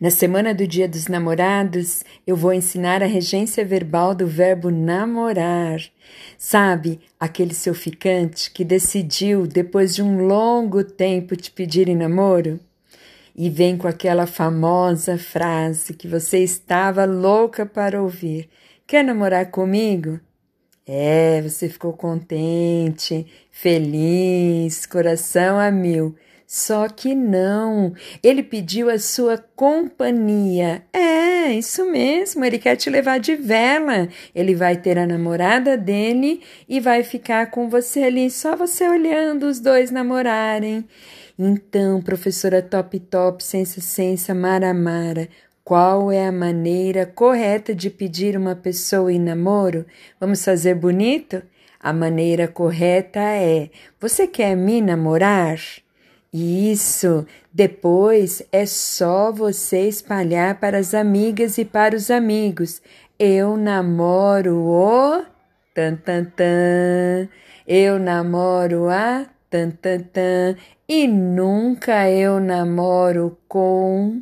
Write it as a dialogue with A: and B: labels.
A: Na semana do Dia dos Namorados, eu vou ensinar a regência verbal do verbo namorar. Sabe, aquele seu ficante que decidiu, depois de um longo tempo, te pedir em namoro? E vem com aquela famosa frase que você estava louca para ouvir: Quer namorar comigo? É, você ficou contente, feliz, coração a mil. Só que não, ele pediu a sua companhia. É, isso mesmo, ele quer te levar de vela. Ele vai ter a namorada dele e vai ficar com você ali, só você olhando os dois namorarem. Então, professora Top Top, Sensa Sensa, Mara Mara, qual é a maneira correta de pedir uma pessoa em namoro? Vamos fazer bonito? A maneira correta é: Você quer me namorar? Isso. Depois é só você espalhar para as amigas e para os amigos. Eu namoro o tan tan tan. Eu namoro a tan tan tan. E nunca eu namoro com